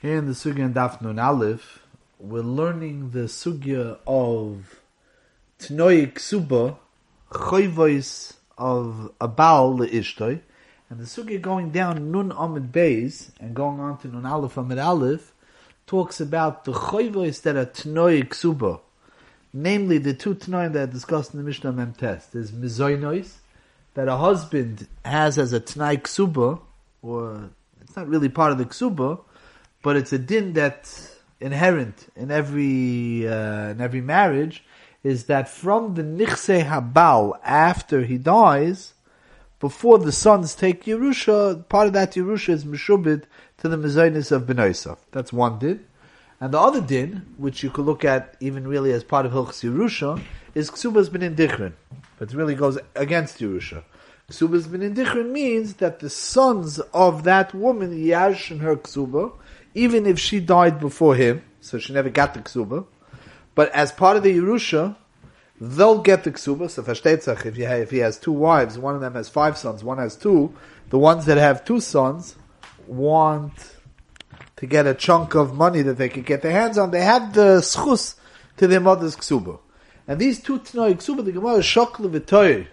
Here in the Sugya and Daf Nun Aleph, we're learning the Sugya of Tnoi Ksuba, Choyvois of a Baal Le'ishtoi, and the Sugya going down Nun Amid Beis, and going on to Nun Aleph Amid Aleph, talks about the Choyvois that are Tnoi Ksuba, namely the two Tnoim that are discussed in the Mishnah Mem Test. There's Mizoinois, that a husband has as a Tnai Ksuba, or it's not really part of the Ksuba, but it's a din that's inherent in every uh, in every marriage is that from the nichse habal after he dies, before the sons take Yerusha, part of that Yerusha is mishubid to the mezainis of Benoisov. That's one din. And the other din, which you could look at even really as part of Hilchas Yerusha, is Ksubas bin Indichrin. But it really goes against Yerusha. Ksubas bin means that the sons of that woman, Yash and her Ksuba, even if she died before him, so she never got the ksuba, but as part of the Yerusha, they'll get the ksuba. So if, if he has two wives, one of them has five sons, one has two, the ones that have two sons want to get a chunk of money that they could get their hands on. They have the schus to their mother's ksuba. And these two tnoi ksuba, the Gemara shokle v'toy,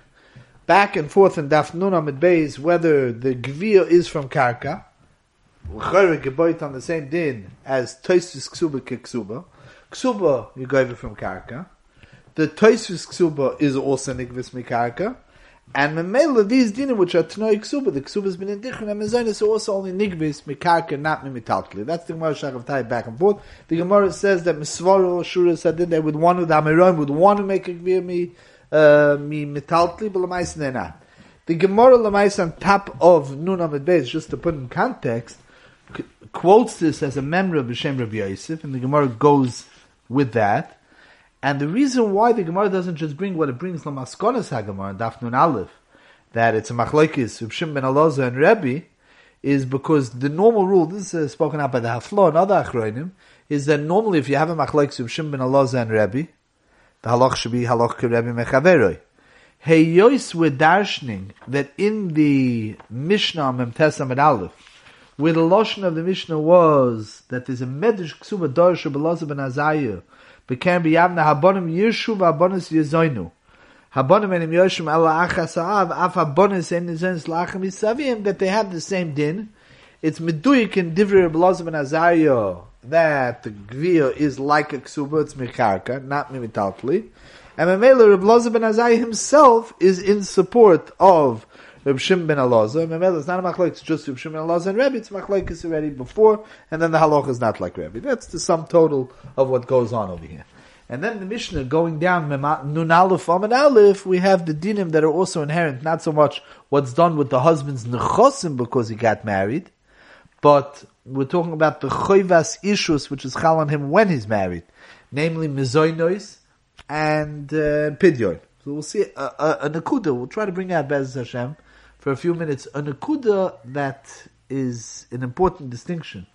back and forth in Daf Nun Amid Beis, whether the gvir is from karka, on the same din as Toisus Ksuba Kiksuba. Ksuba, you go over from Karka. The Toisus Ksuba is also Nigvis Mikarka. And Memela, these dinim which are Tnoi Ksuba, the Ksuba has been in Dichrin, and Mezonis are also only Nigvis Mikarka, not Mimitalkli. That's the Gemara Shach of Tai back and forth. The Gemara says that Misvaro Shura said that they would want to, the Amiron would want to make a Gvir uh, mi Mitalkli, but Lamais they're not. The Gemara on top of Nun Amid Beis, just to put in context, quotes this as a member of Hashem Rabbi Yosef, and the Gemara goes with that. And the reason why the Gemara doesn't just bring what it brings Lamaskonas HaGemara, Dafnun Aleph, that it's a machlokes Rishim ben Aloza and Rebbe, is because the normal rule, this is spoken out by the Haflo and other Achroinim, is that normally if you have a machlokes Rishim ben Aloza and Rebbe, the halach should be halach Rebbe mechaveroi. Hey Yois we're darshening that in the Mishnah Memtes Amid Aleph, where the lotion of the Mishnah was that there's a medish ksuba dorsha belosa ben azaya, became biyavna habonim yishu v'habonis yizoinu. Habonim enim yoshim ala achas ha'av, af habonis en nizonis lachem yisavim, that they have the same din. It's meduyik in divrei belosa ben azaya, that the gvir is like a ksuba, it's mecharka, not mimitaltli. And Mamela Reb Loza ben Azai himself is in support of Reb Shim ben Elazar. Remember, it's not a machlok, it's just Reb Shim ben Elazar and Rebbe, it's machlok already before, and then the halach is not like Rebbe. That's the sum total of what goes on over here. And then the Mishnah going down Nun Aleph Amid Aleph, we have the dinim that are also inherent, not so much what's done with the husband's nechosim because he got married, but we're talking about the choivas ishus, which is chal on him when he's married, namely mizoinois, and uh, Pidyon. So we'll see a, a, a Nakuda. We'll try to bring out Bez Hashem for a few minutes. A Nakuda that is an important distinction.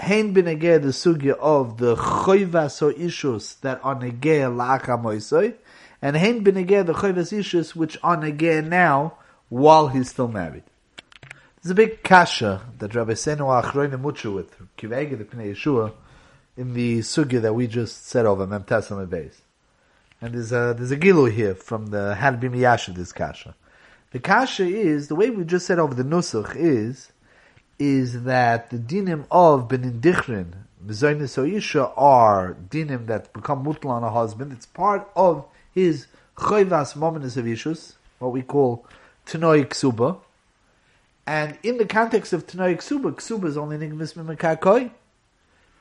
Hein benegeh the sugya of the choivas or issues that are negeh la'acha moisoi, and hein benegeh the choivas issues which are negeh now while he's still married. There's a big kasha that Rabbi Senu Achroinim Muchu with Kivega the Pnei Yeshua in the sugya that we just said over Memtasam base. And there's a there's a gilu here from the Hanbim Yash this kasha. The kasha is the way we just said over the nusach is is that the dinim of benindichrin mezainis oisha are dinim that become mutla on a husband. It's part of his choivas momentus of ishus, what we call tenoi ksuba. And in the context of tenoi ksuba, ksuba is only nigmis mimekakoi.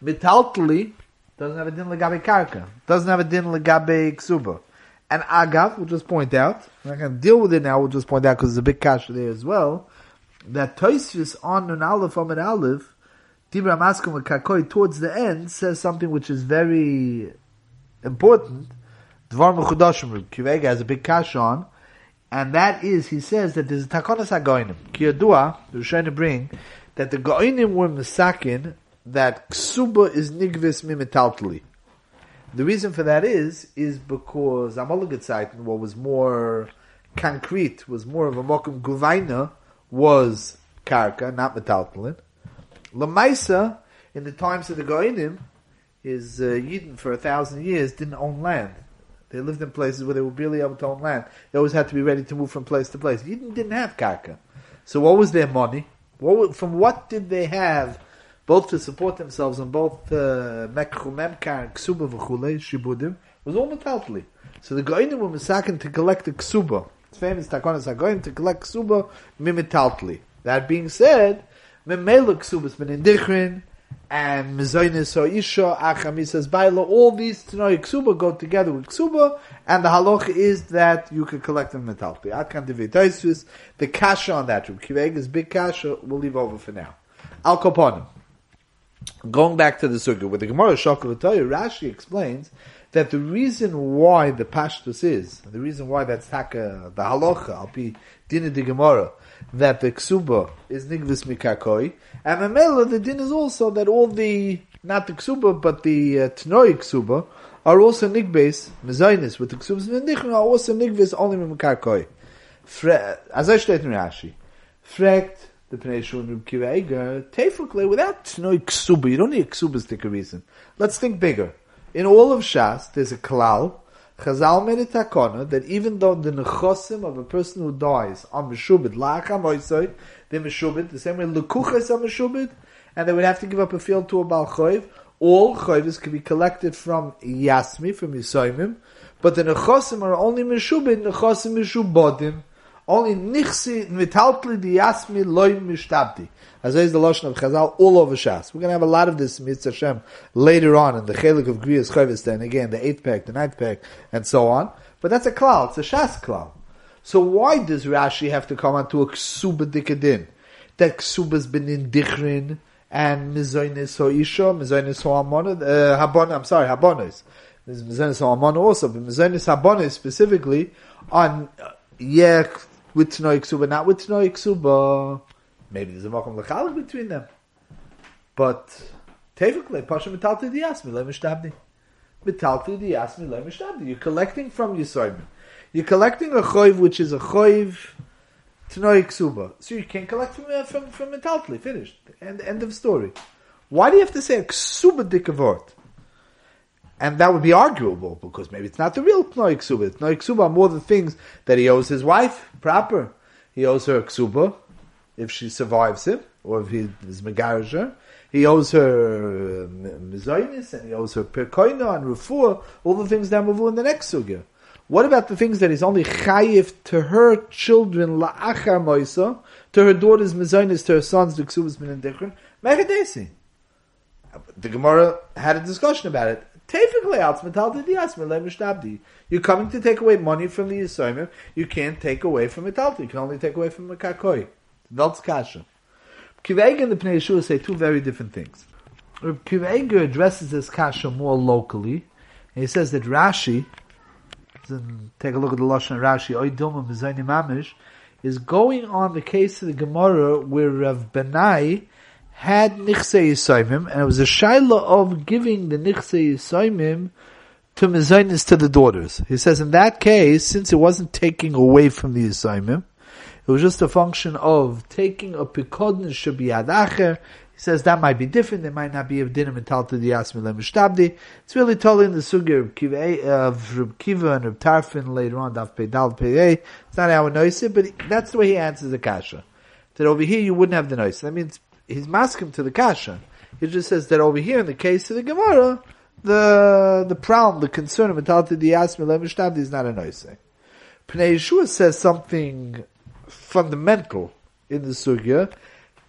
Mitaltli doesn't have a din legabe karka. Doesn't have a din legabe ksuba. And agav, we'll just point out, I'm not going to deal with it now, we'll just point out because there's a big cash there as well, that Toisvis on an Aleph, on an Aleph, Dibra Maskum Kakoi, towards the end, says something which is very important. Dvar Mechudashim, Kivega has a big cash on, and that is, he says that there's a Takonas HaGoinim. Kiyadua, they're trying to bring, that the Goinim were Misakin, that Ksuba is Nigvis Mimitaltli. The reason for that is, is because Amalagatzaiten, what was more concrete, was more of a Mokum Guvaina, was Karka, not Metaltalin. Lamaisa, in the times of the Goinim, is uh, Yidden for a thousand years didn't own land. They lived in places where they were barely able to own land. They always had to be ready to move from place to place. Yidden didn't have karka. So what was their money? What, from what did they have, both to support themselves and both uh, mekchu memkar and ksuba v'chulei shibudim? was all metaltli. So the goyinim were misakin to collect the ksuba. It's famous takonas hagoyim to collect ksuba mimitaltli. That being said, memela ksubas been in dichrin, and Mizoinis or Isha, Achami says Baila, all these Tanoi Ksuba go together with Ksuba, and the halacha is that you can collect them metalpi. Akan Divitaisvis, the kasha on that, Reb Kivega's big kasha, we'll leave over for now. Al. Going back to the Sugya, with the Gemara Shokavatoya, Rashi explains that the reason why the Pashtus is, the reason why that's taka, the halacha, I'll be dinner the Gemara, that the ksuba is nigvis mikakoi, and memela the din is also that all the not the ksuba but the uh, tnoi ksuba are also nigbes mezainis with the ksubas v'nichna are also nigvis only mikakoi. As I state in Rashi, frekt the Pnei Shun Kiva tefukle without tnoi ksuba, you don't need a ksuba stick a reason. Let's think bigger. In all of Shas, there's a klal Chazal made a takona that even though the nechosim of a person who dies are meshubit, la'acham oisoid, they're meshubit, the same way lekuchas are meshubit, and they would have to give up a field to a bal choiv, all choivs can be collected from yasmi, from yisoimim, but the nechosim are only meshubit, nechosim meshubodim, only nichsi, mitaltli di yasmi loy mishtabdi. As is the Lashon of Chazal all over Shas. We're going to have a lot of this Mitzvah Hashem later on in the Chelik of Griyas Chavis, then again, the eighth pack, the ninth pack, and so on. But that's a klal, it's a Shas klal. So why does Rashi have to come on to a ksuba dikadin? That ksuba's been in dichrin, and mizoinis ho isha, mizoinis ho amona, uh, habon, I'm sorry, habonis. Mizoinis also, but mizoinis habonis specifically on, uh, yeah, with tnoi ksuba, not with tnoi ksuba. Maybe there's a makom lechalik between them. But typically, pasha metalti diasmi le mishtabdi. Metalti diasmi le mishtabdi. You're collecting from Yisoyim. You're collecting a choiv which is a choiv tnoi ksuba. So you can collect from uh, from from metalti. Finished. End end of story. Why do you have to say a ksuba dikavort? And that would be arguable because maybe it's not the real tnoi ksuba. Tnoi ksuba are more the things that he owes his wife proper. He owes her a ksuba if she survives him, or if he is Megarager. He owes her uh, and he owes her Perkoina and Rufua, all the things that move in the next sugya. What about the things that he's only chayif to her children, la'achar moisa, to her daughters Mizoinis, to her sons, the Ksubas and Dikrin? Mechadesi. The Gemara had a discussion about it. You're coming to take away money from the Yisraelim. You can't take away from Metalti. You can only take away from Mekakoi. Welt's kasha. Kivega and the Pnei Yeshua say two very different things. Kivega addresses this kasha more locally. And he says that Rashi, take a look at the Lashon Rashi, is going on the case of the Gemara where Rav Benai had Nichse Yisaimim, and it was a shaila of giving the Nichse Yisaimim to Mizainis to the daughters. He says in that case, since it wasn't taking away from the Yisaimim, it was just a function of taking a pikodin should be adacher. He says that might be different. It might not be a dinner mental to the yasmi lemishtabdi. It's really told in the sugya of Kiva, of Reb Kiva and Reb Tarfin later on, Daf Peidal Pei. It's not we noise but that's the way he answers the kasha. That over here you wouldn't have the noise. That means he's masking to the kasha. He just says that over here in the case of the Gemara, the the problem, the concern of mental to the yasmi lemishtabdi is not a noise. Pnei Yeshua says something fundamental in the sugya,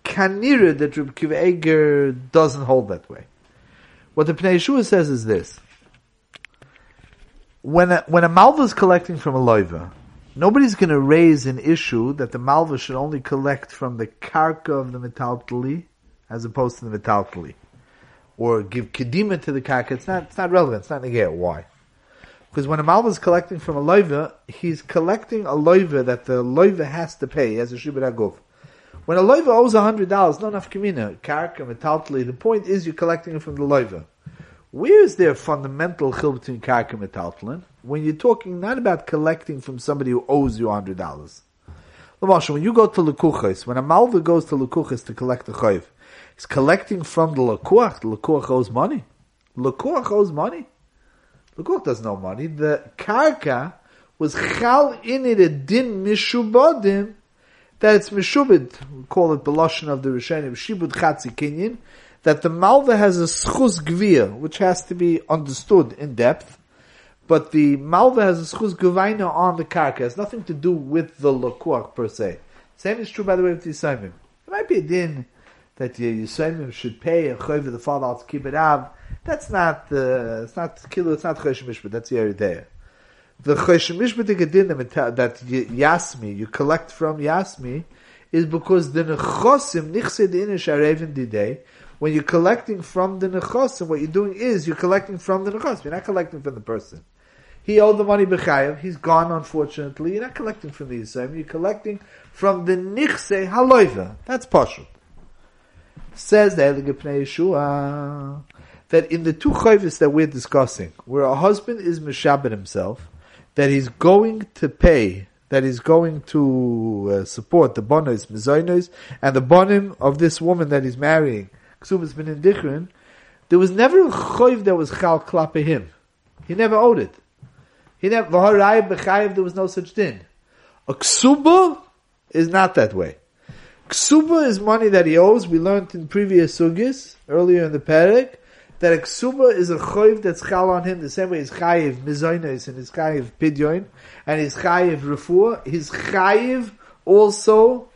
kanira that Reb Kiva Eger doesn't hold that way. What the Pnei Yeshua says is this: when a, when a malva is collecting from a loiva, nobody's going to raise an issue that the malva should only collect from the karka of the metaltali as opposed to the metaltali, or give kedima to the karka. It's not it's not relevant. It's not negate. Why? Because when a malva is collecting from a loiva, he's collecting a loiva that the loiva has to pay as a shibud aguf. When a loiva owes a hundred dollars, not enough karka, metaltli, the point is you're collecting it from the loiva. Where is there fundamental chil between karka metaltlin? When you're talking not about collecting from somebody who owes you a hundred dollars. when you go to Lekuchas, when a malva goes to Lekuchas to collect the chayv, He's collecting from the Lakuach. The Lakuach owes money. Lakuach owes money. Lakuach doesn't owe money. The Karka was chal in it a din mishubadim that it's mishubid. We call it the lashon of the Rishonim shibud chatzi kinyan. That the malva has a schus gvir, which has to be understood in depth. But the malva has a schus gvaina on the karka. It has nothing to do with the lakuach per se. Same is true, by the way, with the Yisraelim. It might be a din that the Yisraelim should pay a chayv the father to keep it out. That's not the, it's not kilo, it's not chayv mishpat, that's the area The chayv mishpat din that Yasmi, you collect from Yasmi, is because the nechosim, nichse the inish arevin didei, when you're collecting from the nechosim, what you're doing is you're collecting from the nechosim. You're not collecting from the person. He owed the money b'chayev. He's gone, unfortunately. You're not collecting from the Yisrael. You're collecting from the nichse haloiva. That's partial. Says the Eligipnei Yeshua that in the two chayvus that we're discussing, where a husband is mishabed himself, that he's going to pay, that he's going to uh, support the bonos, mizoinos, and the bonim of this woman that he's marrying, ksubas bin indichrin, there was never a chayv that was chal klape him. He never owed it. He never, there was no such din. A ksuba is not that way. Ksuba is money that he owes. We learned in previous sugis, earlier in the parak, that a ksuba is a choiv that's chal on him the same way he's chayiv mizoinos and he's chayiv pidyon and he's chayiv refuah. His chayiv also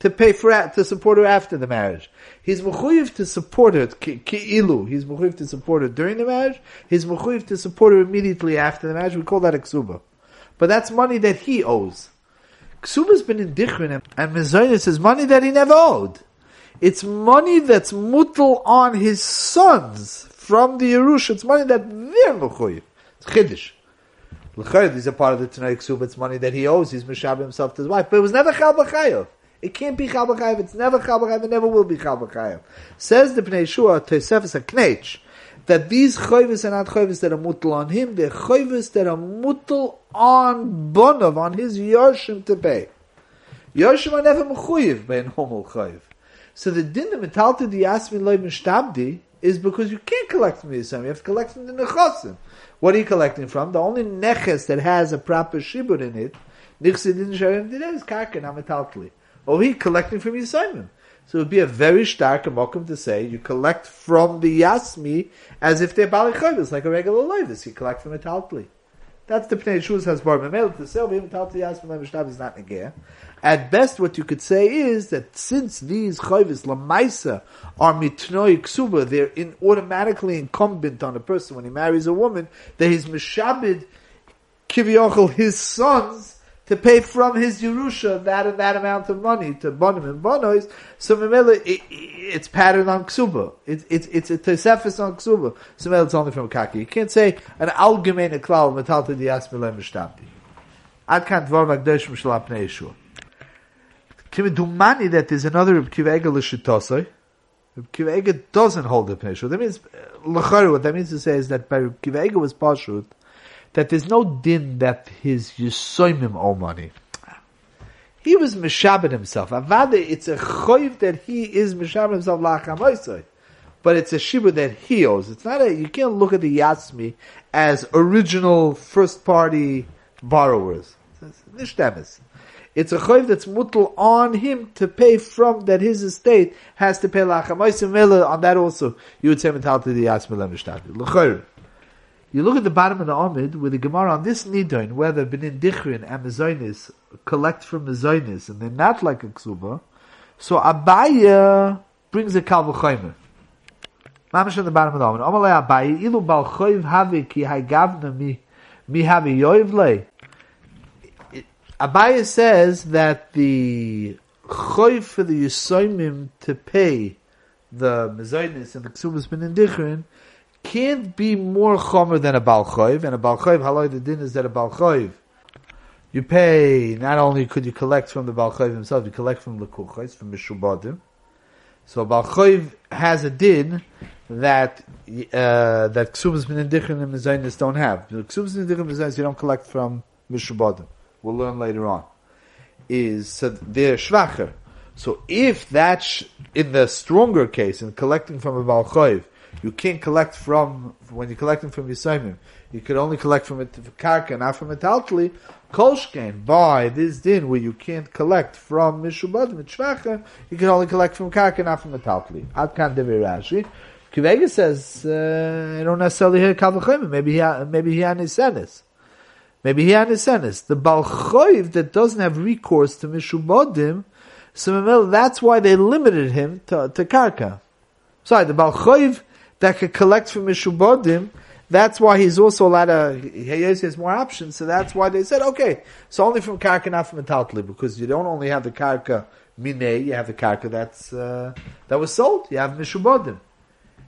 to pay for to support her after the marriage. He's mechuyev to support her ki'ilu. He's mechuyev to support her during the marriage. He's mechuyev to support her immediately after the marriage. We call that a ksuba, but that's money that he owes. Ksuba's been in Dichrin, and Mezonis is money that he never owed. It's money that's mutal on his sons from the Yerush. It's money that they're mechuyev. It's chiddush. L'chayr, these are part of the Tanai Ksuba. It's money that he owes. He's mishab himself to his wife, but it was never chal b'chayev. It can't be chal b'chayev. It's never chal b'chayev. It never will be chal b'chayev. Says the Pnei Shua a knech that these chayvus are not chayvus that are mutal on him, they're chayvus that are mutal on Bonov, on his Yoshim to pay. Yoshim are never mechuyev by an homol chayv. So the din of metalta di yasmin loy mishtabdi is because you can't collect from the Yisrael, you have to collect from the nechosim. What are you collecting from? The only neches that has a proper shibur in it, nichsidin sharim is karka, not metaltli. Oh, he collecting from Yisrael. So it would be a very stark amokum to say you collect from the Yasmi as if they're Bali like a regular Loivis. You collect from a Talpli. That's the Pnei Shuz has bar memel to say oh, even Talpli Yasmi Lemishtab is not Negeh. At best, what you could say is that since these chayvis lamaisa are mitnoi ksuba, they're in, automatically incumbent on a person when he marries a woman, that he's mishabed kivyochel his sons to pay from his Yerusha that that amount of money to Bonim and Bonois, so Memela, it, it's patterned on Ksuba. It, it, it's a Tosefis on Ksuba. So Memela, it's only from Kaki. You can't say an Algemeine Klal Metalta Dias Milem Mishtamti. Ad kan Dvar Magdosh Mishalap Pnei Yeshua. Dumani that there's another Reb Kiva Eger L'Shitosoi. Reb Kiva Eger doesn't hold the Pnei That means, L'charu, what that means to say is that by Reb Kiva Eger was Pashut, that there's no din that his Yisoimim owe money. He was Meshabed himself. Avada, it's a choiv that he is Meshabed himself lachamoisoi. But it's a shibur that he owes. It's not a, you can't look at the Yasmi as original first party borrowers. It's, it's a choiv that's mutal on him to pay from that his estate has to pay lachamoisoi. On that also, you would say mental to the Yasmi lemishtabdi. You look at the bottom of the Amid, with the Gemara on this Nidon, whether Benin Dichrin and Mezonis collect from Mezonis, and they're not like a Ksuba, so Abaye brings a Kalvachaymer. Mamish on the bottom of the Amid. Amalei Abaye, ilu bal havi ki mi, mi havi yoiv. Abaye says that the choiv for the Yisoimim to pay the Mezonis and the Ksubas Benin Dichrin can't be more chomer than a balchoiv, and a balchoiv haloi the din is that a balchoiv you pay. Not only could you collect from the balchoiv himself, you collect from the kuchais from mishubadim. So balchoiv has a din that uh, that ksubas minidichin and mezainis don't have. Ksubas minidichin and you don't collect from mishubadim. We'll learn later on. Is so they're schwacher. So if that's in the stronger case, in collecting from a Balchoiv, you can't collect from, when you're collecting from Yisayimim, you could only collect from a Karka, not from a Taltli, Kolshkein, by this din where you can't collect from Mishubad, Mitzvacha, you can only collect from Karka, not from a Taltli. Ad kan Devi Rashi. Kivega says, uh, I don't necessarily hear Kavachim, maybe he, maybe he had his senis. Maybe he had his senis. The Balchoiv that doesn't have recourse to Mishubadim, so that's why they limited him to, to Karka. Sorry, the Balchoiv that could collect from Mishubadim, that's why he's also allowed to, he has more options, so that's why they said, okay, so only from Karka, not from Metaltli, because you don't only have the Karka Minei, you have the Karka that's, uh, that was sold, you have Mishubadim.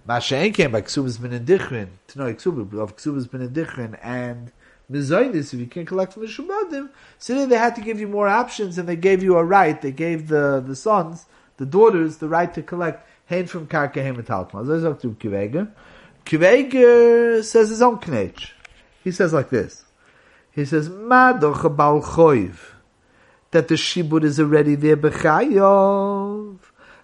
Mashain came by Ksubas bin Indichrin, to know Ksubas, of Ksubas bin Indichrin, and Mizoidis, if you can't collect from the Shumadim, so then they had to give you more options, and they gave you a right, they gave the, the sons, the daughters, the right to collect Hein from Karka Hein Metaltma. So let's to Kiveger. Kiveger says his own knech. He says like this. He says, Madoch Bal Choiv, that the Shibud is already there, Bechayov,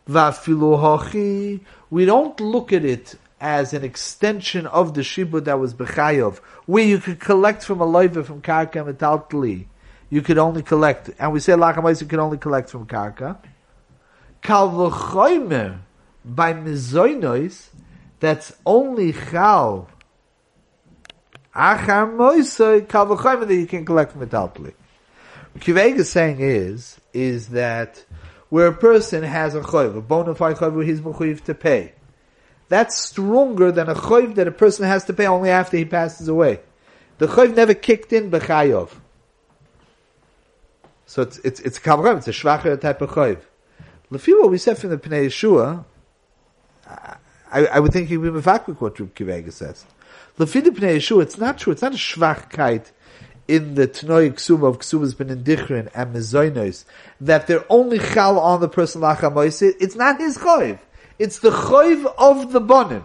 Vafilu Hochi, we don't look at it as an extension of the shibud that was bechayov, where you could collect from a loiva from karka metaltli. You could only collect, and we say lachamais you could only collect from karka. Kal v'choymer by mizoinos, that's only chal. Achar moisoi that you can collect from metaltli. What Kiveg is saying is, is that where a person has a choiv, a bona fide choiv he's mechuyev to pay. That's stronger than a choiv that a person has to pay only after he passes away. The choiv never kicked in b'chayov. So it's it's it's a it's a shvacher type of choiv. Lefi what we said from the Pnei Yeshua, I, I would think he would be mafaklik what Reb Kivega says. Lefi Pnei Yeshua, it's not true. It's not a shvachkeit in the Tnoi Ksuba of ben Indichrin and Mezoinos that they're only chal on the person lachamois. It's not his choiv. It's the choiv of the bonim.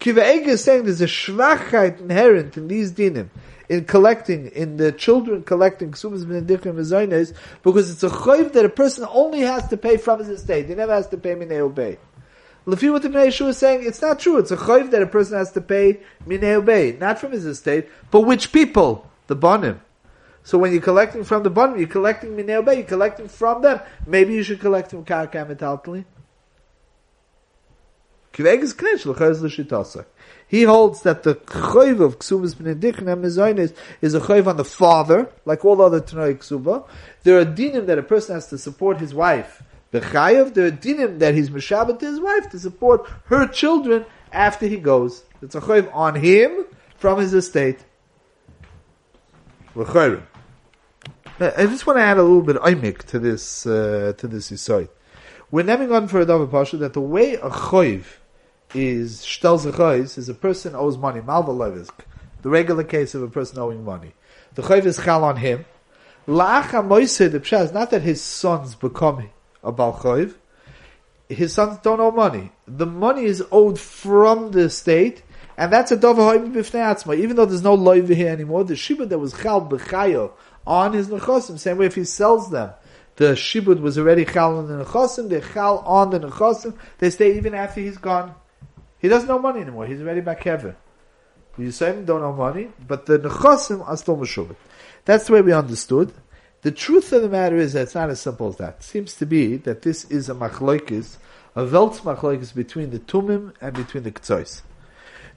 Kiva is saying there's a shvachheit inherent in these dinim, in collecting, in the children collecting ben Indichrin Mezoinos, because it's a choiv that a person only has to pay from his estate. He never has to pay minei obey. Lefi what the Pnei Yeshua is saying, it's not true. It's a chayv that a person has to pay minei obey, not from his estate, but which people? The bonim. So when you're collecting from the bonim, you're collecting minei obey, you're collecting from them. Maybe you should collect from karka metaltali. He holds that the chayv of ksubas benedichin and is a chayv on the father, like all other Tanoi ksuba. There are dinim that a person has to support his wife the chayav, the dinim that he's mishabet to his wife to support her children after he goes. It's a chayav on him from his estate. I just want to add a little bit of imik to this uh, to this yisoid. We're naming on for a davar pasha that the way a chayiv is shtel zechayis is a person owes money malva levisk, the regular case of a person owing money. The chayiv is chal on him. La'acha moise the pshat is not that his sons become a Balchoiv, his sons don't owe money. The money is owed from the state, and that's a Dova Bifnei Even though there's no loiv here anymore, the Shibud that was Chal B'chayo on his Nechosim, same way if he sells them, the Shibud was already Chal on the Nechosim, they Chal on the Nechosim, they stay even after he's gone. He doesn't owe money anymore, he's already back heaven. The Yisraelim don't owe money, but the Nechosim are still Meshubit. That's the way we understood. The truth of the matter is that it's not as simple as that. It seems to be that this is a machloikis, a veltz machloikis between the tumim and between the ktsois.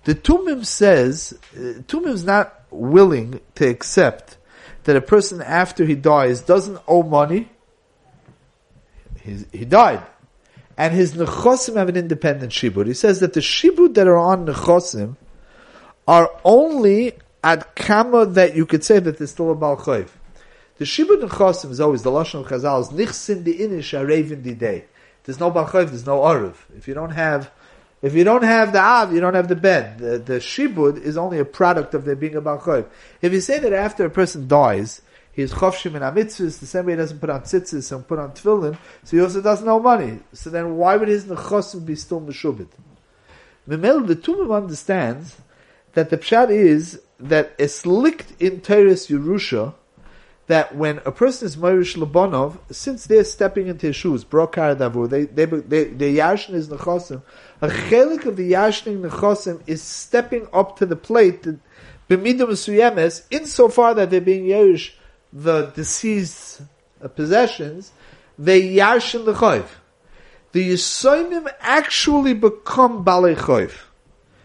The tumim says, uh, tumim is not willing to accept that a person after he dies doesn't owe money. He's, he died. And his nechosim have an independent shibud. He says that the shibud that are on nechosim are only at kama that you could say that there's still a balchoiv. The Shibud and Chosim is always the Lashon of Chazal is Nichsin the Inish Arevin di Day. There's no Balchayv, there's no Aruv. If you don't have, if you don't have the Av, you don't have the Ben. The, the Shibud is only a product of there being a Balchayv. If you say that after a person dies, he's Chovshim and Amitzvahs, the same way he doesn't put on tzitzis and put on tefillin, so he also doesn't know money. So then why would his Nechosim be still Meshubit? Memel, the Tumim understands that the Pshat is that it's licked in Teres Yerusha, that when a person is Moirish Labonov, since they're stepping into his shoes, Brokar Davur, they, they, they, the Yashin is Nechosim, a chelik of the Yashning Nechosim is stepping up to the plate, B'midim Suyemes, insofar that they're being Yerush the deceased possessions, they Yashin the Choiv. The Yisoinim actually become Balei.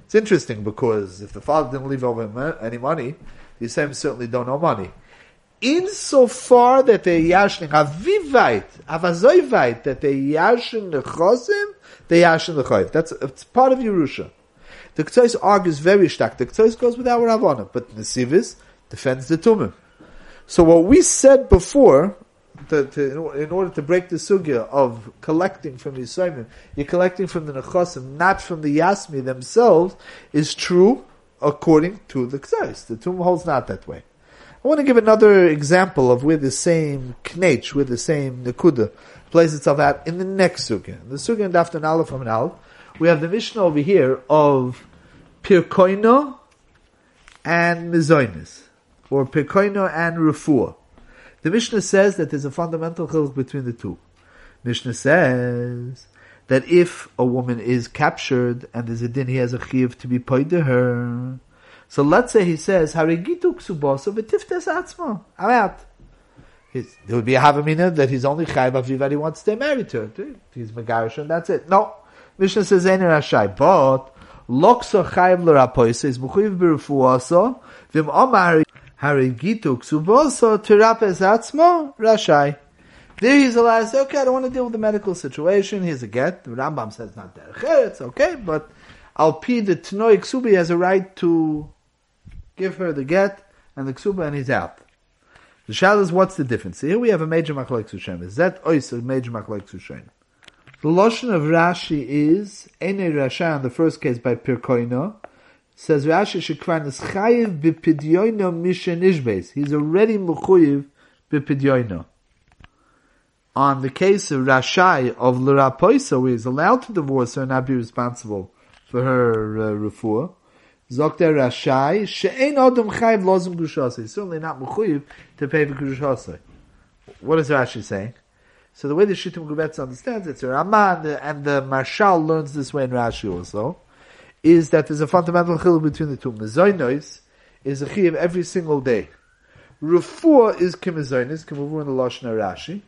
It's interesting because if the father didn't leave over any money, the Yisoinim certainly don't owe money insofar that they yashning avivait, avazoivait, that they yashin the chosim, they yashin the choiv. That's it's part of Yerusha. The K'tzais argues very stark. The K'tzais goes without Ravana, but Nesivis defends the Tumim. So what we said before, to, to, in order to break the sugya of collecting from the Yisraelim, you're collecting from the Nechosim, not from the Yasmi themselves, is true according to the K'tzais. The Tumim holds not that way. I want to give another example of where the same knech, where the same nekuda plays itself out in the next sugya. The sugya in Daftan from Aleph, we have the Mishnah over here of Pirkoino and Mizoinis, or Pirkoino and Refuah. The Mishnah says that there's a fundamental chiluk between the two. Mishnah says that if a woman is captured and there's a din, he has a chiv to be paid to her. So let's say he says, Harigitu ksuboso v'tiftes atzmo. I'm out. He's, there would be a havamina that he's only chayv aviv he wants to stay married to. He's megarish and that's it. No. Mishnah says, Ein rashai. But, lokso chayv l'rapoise is mechuyiv b'refuaso v'im omar harigitu ksuboso terapes atzmo rashai. There he's allowed to say, okay, I don't want to deal with the medical situation. Here's a get. The Rambam says not there. It's okay, but Alpi the Tnoi Ksubi has a right to give her the get and the ksuba and he's out. The shal is what's the difference? Here we have a major machlek sushem. Is that ois a major machlek sushem? The lotion of Rashi is Ene Rasha in the first case by Pirkoino says Rashi shekvan is chayiv bipidyoino mishen ishbeis. He's already mechuyiv bipidyoino. On the case of Rashai of Lurapoisa, he is allowed to divorce her and not be responsible for her uh, refuah, Zokt er Rashai, she'ein odom chayv lozim grushasei. Certainly not mechuyiv to pay for grushasei. What is Rashi saying? So the way the Shittim Gubetz understands it, Raman and the Marshal learns this way in Rashi also, is that there's a fundamental chil between the two. Mezoinos is a chiv every single day. Refuah is kemizoinis, kemuvur in the Lashon Rashi,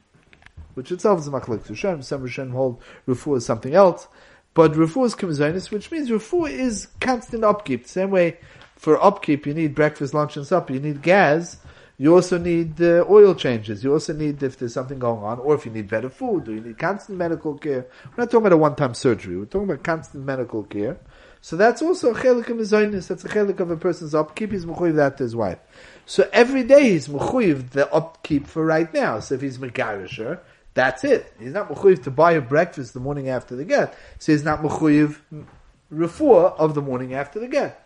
which itself is a machlek to Shem. Some Rishonim hold refuah is something else. But refuah is kimizonis, which means refuah is constant upkeep. Same way for upkeep, you need breakfast, lunch, and supper. You need gas. You also need uh, oil changes. You also need if there's something going on, or if you need better food, or you need constant medical care. We're not talking about a one-time surgery. We're talking about constant medical care. So that's also a chelik of mizonis. That's a chelik of a person's upkeep. He's mechuyev that to his wife. So every day he's mechuyev the upkeep for right now. So if he's megarisher, that's it. He's not mechuyev to buy a breakfast the morning after the get. So he's not mechuyev refuah of the morning after the get.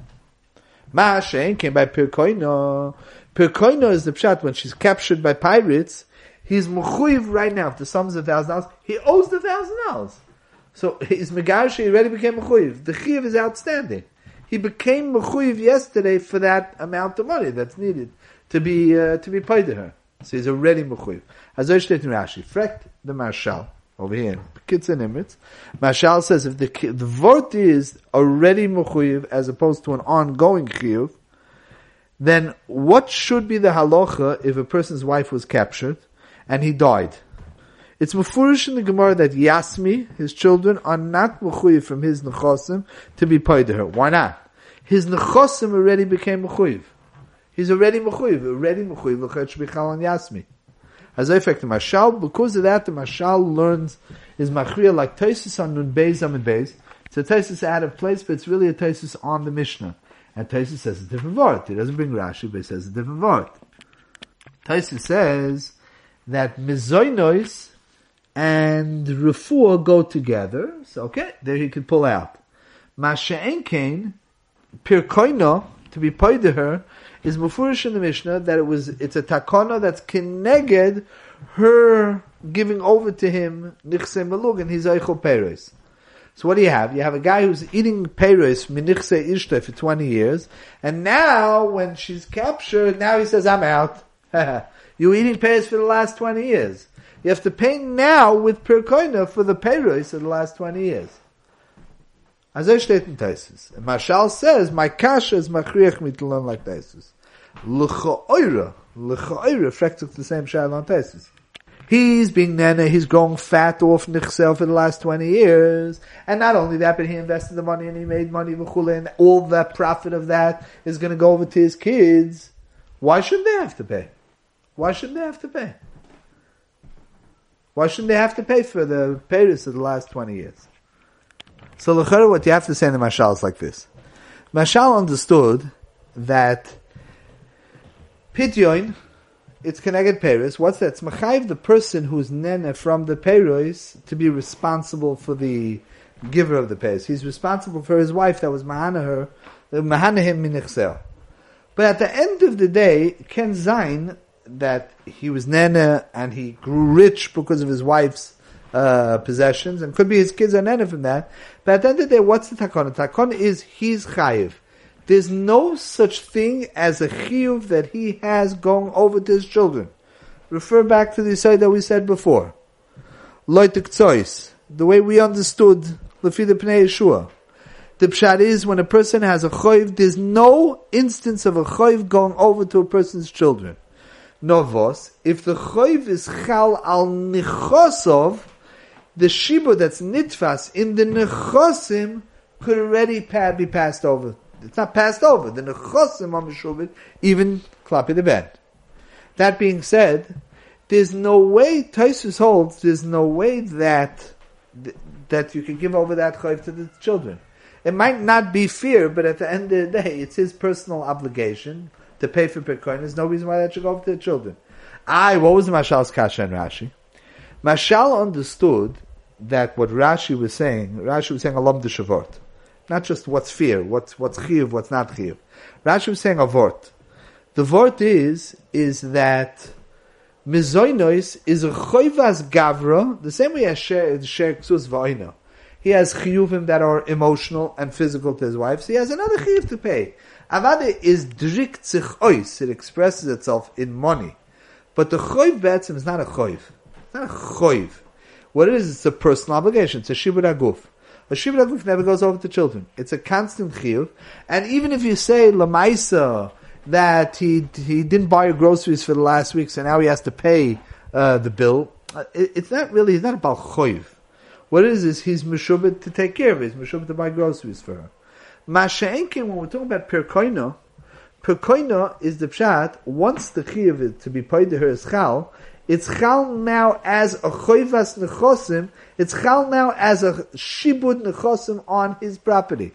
Ma'ashen came by Pirkoino. Pirkoino is the pshat when she's captured by pirates. He's mechuyev right now. If the sum is a thousand dollars, he owes the thousand dollars. So his megash he already became mechuyev. The chiv is outstanding. He became mechuyev yesterday for that amount of money that's needed to be uh, to be paid to her. So he's already mechuyev. Steht in Rashi, fragt the Marshal over here, Kids and Nimitz. Marshal says if the the vort is already mechuyev as opposed to an ongoing chiyuv, then what should be the halacha if a person's wife was captured and he died? It's mufurish in the Gemara that Yasmi, his children, are not mechuyev from his nechosim to be paid to her. Why not? His nechosim already became mechuyev. He's already mechuyev, already mechuyev l'chet shbichal on Yasmi. As I effect the Mashal, because of that, the Mashal learns is Machriya like Taisus on Nun Beis Amid Beis. It's a Taisus out of place, but it's really a Taisus on the Mishnah. And Taisus says a different word. He doesn't bring Rashi, but he says a different word. Taisus says that Mizoinos and Refuah go together. So, okay, there he could pull out. Masha'en Kain, Pirkoino, to be paid to her, is mufurish in the Mishnah that it was it's a takana that's keneged her giving over to him nichse melug and his eichel peres. So what do you have? You have a guy who's eating peres minichse ishte for twenty years, and now when she's captured, now he says I'm out. you were eating payers for the last 20 years. You have to pay now with Pirkoina for the payros of the last 20 years. As er steht in Taisus. Mashal says, my kasha is machriach learn like Taisus. L'cha oira, l'cha oira, fragt the same shayla on Taisus. He's being nana, he's growing fat off Nichsel for the last 20 years. And not only that, but he invested the money and he made money, and all the profit of that is going to go over to his kids. Why shouldn't they have to pay? Why shouldn't they have to pay? Why shouldn't they have to pay for the payers of the last 20 years? So, what you have to say in the Mashal is like this. Mashal understood that Pidyon, it's connected Paris. What's that? It's Machayiv, the person who's Nene from the Paris, to be responsible for the giver of the Paris. He's responsible for his wife that was Mahana her, Mahana him minichsel. But at the end of the day, Ken Zain, that he was Nene and he grew rich because of his wife's uh, possessions, and could be his kids are Nene from that. But at the end of the day, what's the takon? The takon is he's chayiv. There's no such thing as a chiyuv that he has going over to his children. Refer back to the side that we said before. Loitik. The way we understood Lefi the Pnei Yeshua. The pshat is when a person has a choiv, there's no instance of a choiv going over to a person's children. Novos, if the choiv is chal al nichosov, the shiba that's nitfas in the nechosim could already be passed over it's not passed over. The nechosim on even klapi the bed. That being said, there's no way Taisus holds. There's no way that that you can give over that chayv to the children. It might not be fear, but at the end of the day, it's his personal obligation to pay for Bitcoin. There's no reason why that should go over to the children. I, what was the Mashal's Kasha and Rashi? Mashal understood that what Rashi was saying, Rashi was saying Alam de Shavot. Not just what's fear, what's what's chiv, what's not chiv. Rashi was saying a vort. The vort is is that mizoinos is a choivas gavra, the same way as share ksus va'ina. He has chiyuvim that are emotional and physical to his wife, so he has another chiyuv to pay. Avade is drik ois, it expresses itself in money. But the choiv betzim is not a choiv. It's not a choiv. What it is, it's a personal obligation. It's a shibud aguf. A shibud aguf never goes over to children. It's a constant chiyuv. And even if you say lamaisa that he he didn't buy groceries for the last week, so now he has to pay uh, the bill, uh, it, it's not really. It's not about choiv. What it is is he's meshubit to take care of it. He's meshubit to buy groceries for her. Masha'enkin, when we're talking about perkoino, perkoino is the pshat. Once the chiyuv to be paid to her is chal, it's chal now as a choivas nechosim. It's chal now as a shibud nechosim on his property.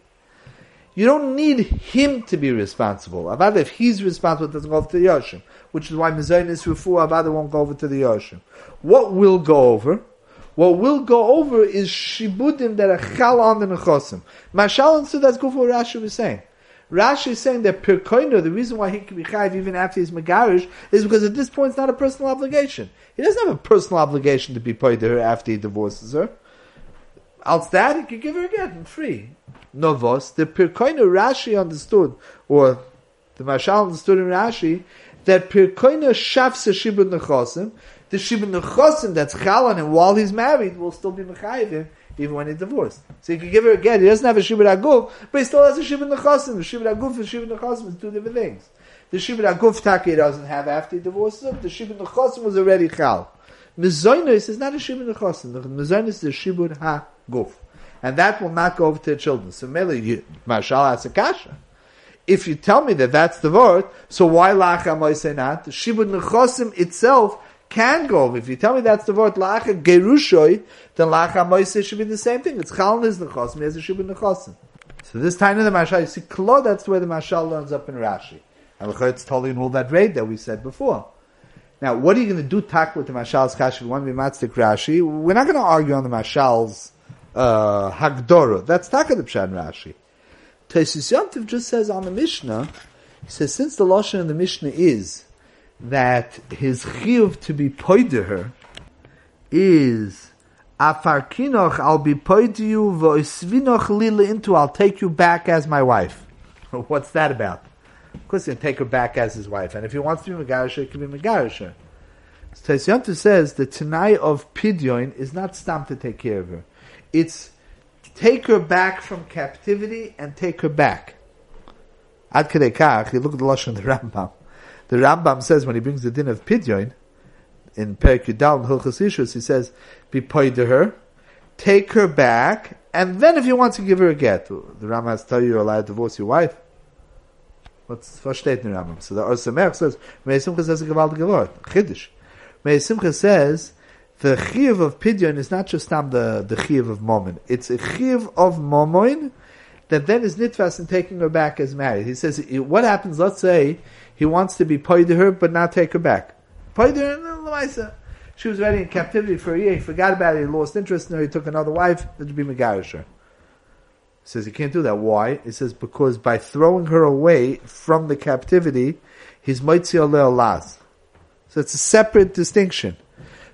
You don't need him to be responsible. Avada, if he's responsible, it doesn't go over to the Yoshim. Which is why Mizayin Rufu, Avada won't go over to the Yoshim. What will go over? What will go over is shibudim that are chal on the nechosim. Mashal and Sudas Gufu Rashi was saying. Rashi is saying that Pirkoino, the reason why he can be chayiv even after he's Megarish, is because at this point it's not a personal obligation. He doesn't have a personal obligation to be paid to her after he divorces her. Else that, he can give her again, free. Novos, the Pirkoino Rashi understood, or the Mashal understood in Rashi, that Pirkoino shafs a nechosim, the shibud nechosim that's chal on him while he's married will still be mechayiv him, even when he's divorced. So he can give her again. He doesn't have a shibud aguf, but he still has a shibud nechasim. The shibud aguf and shibud nechasim is two different things. The shibud aguf taki doesn't have after he divorces him. The shibud nechasim was already chal. Mizoinus is not a shibud nechasim. The mizoinus is a shibud ha-guf. And that will not go over to the children. So Meli, Marshal has a kasha. If you tell me that that's the word, so why lacha say not? The shibud nechasim itself can go. If you tell me that's the word lacha gerushoy, then lacha moise should be the same thing. It's chal is nechosim, he has a shibud nechosim. So this time in the mashal, you see klo, that's where the mashal learns up in Rashi. And it's totally in all that raid that we said before. Now, what are you going to do tak with the mashal's kash if want to be matzik Rashi? We're not going to argue on the mashal's uh, hagdora. That's tak of the pshat Rashi. Tesis Yomtiv just says on the Mishnah, he says, since the Lashon in the Mishnah is that his chiyuv to be paid to her is afar kinoch I'll be paid to you v'oisvinoch lila into I'll take you back as my wife. What's that about? Of course, going to take her back as his wife. And if he wants to be Megarisha, he can be Megarisha. So says the Tanai of Pidyon is not stam to take care of her. It's take her back from captivity and take her back. Ad Kach, you look at the Lashon of the Rambam. The Rambam says when he brings the din of Pidyon, in Perik Yudal and Hilchas Ishus, he says, be paid to her, take her back, and then if you want to give her a get, the Rambam has to tell you you're allowed to divorce your wife. What's versteht in the Rambam? So the Or Sameach says, Meir Simcha says a gewaltige Wort, Chiddush. Meir Simcha says, the chiv of Pidyon is not just the, the chiv of Momon. It's a chiv of Momon that then is Nitvas in taking her back as married. He says, what happens, let's say, he wants to be paid to her but not take her back. Paid her, and she was already in captivity for a year, he forgot about it, he lost interest in her, he took another wife, it would be Megarish He says he can't do that. Why? He says because by throwing her away from the captivity, he's Moitzi Las. So it's a separate distinction.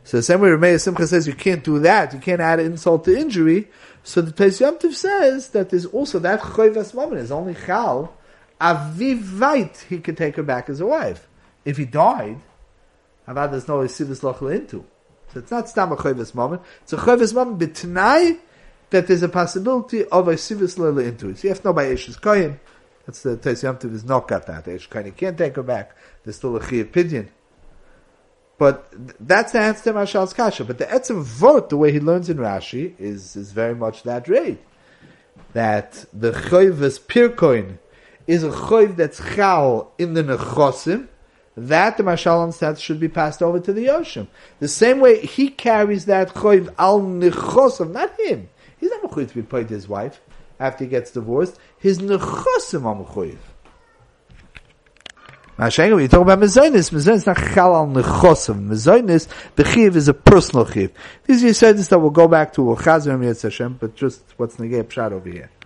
So the same way Rameh Simcha says you can't do that, you can't add insult to injury. So the Pes Yom says that there's also that Choyvas moment is only Chal, Avivait, he could take her back as a wife. If he died, Avad there's no Isivis Lochel into. So it's not Stam a Choyvas moment, it's a Choyvas moment betnai that there's a possibility of a Sivis Lila into. So you have to know by Eshes Koyin, that's the Tes Yom is not got that. Eshes Koyin, can't take her back. There's still a Chiyav Pidyon. But that's the answer to Mashal's Kasha. But the Etzem vote, the way he learns in Rashi, is, is very much that rate. That the Choyvas Pirkoin is a Choyv that's Chal in the Nechosim, that the Mashal understands should be passed over to the Yoshim. The same way he carries that Choyv al Nechosim, not him. He's not Mechoyv to be paid to his wife after he gets divorced. His Nechosim are Mechoyv. Mashenga, when you talk about Mezonis, Mezonis is not chal al nechosim. Mezonis, the chiv is a personal chiv. These are this that will go back to Chazar Hashem, but just what's negay pshat over here.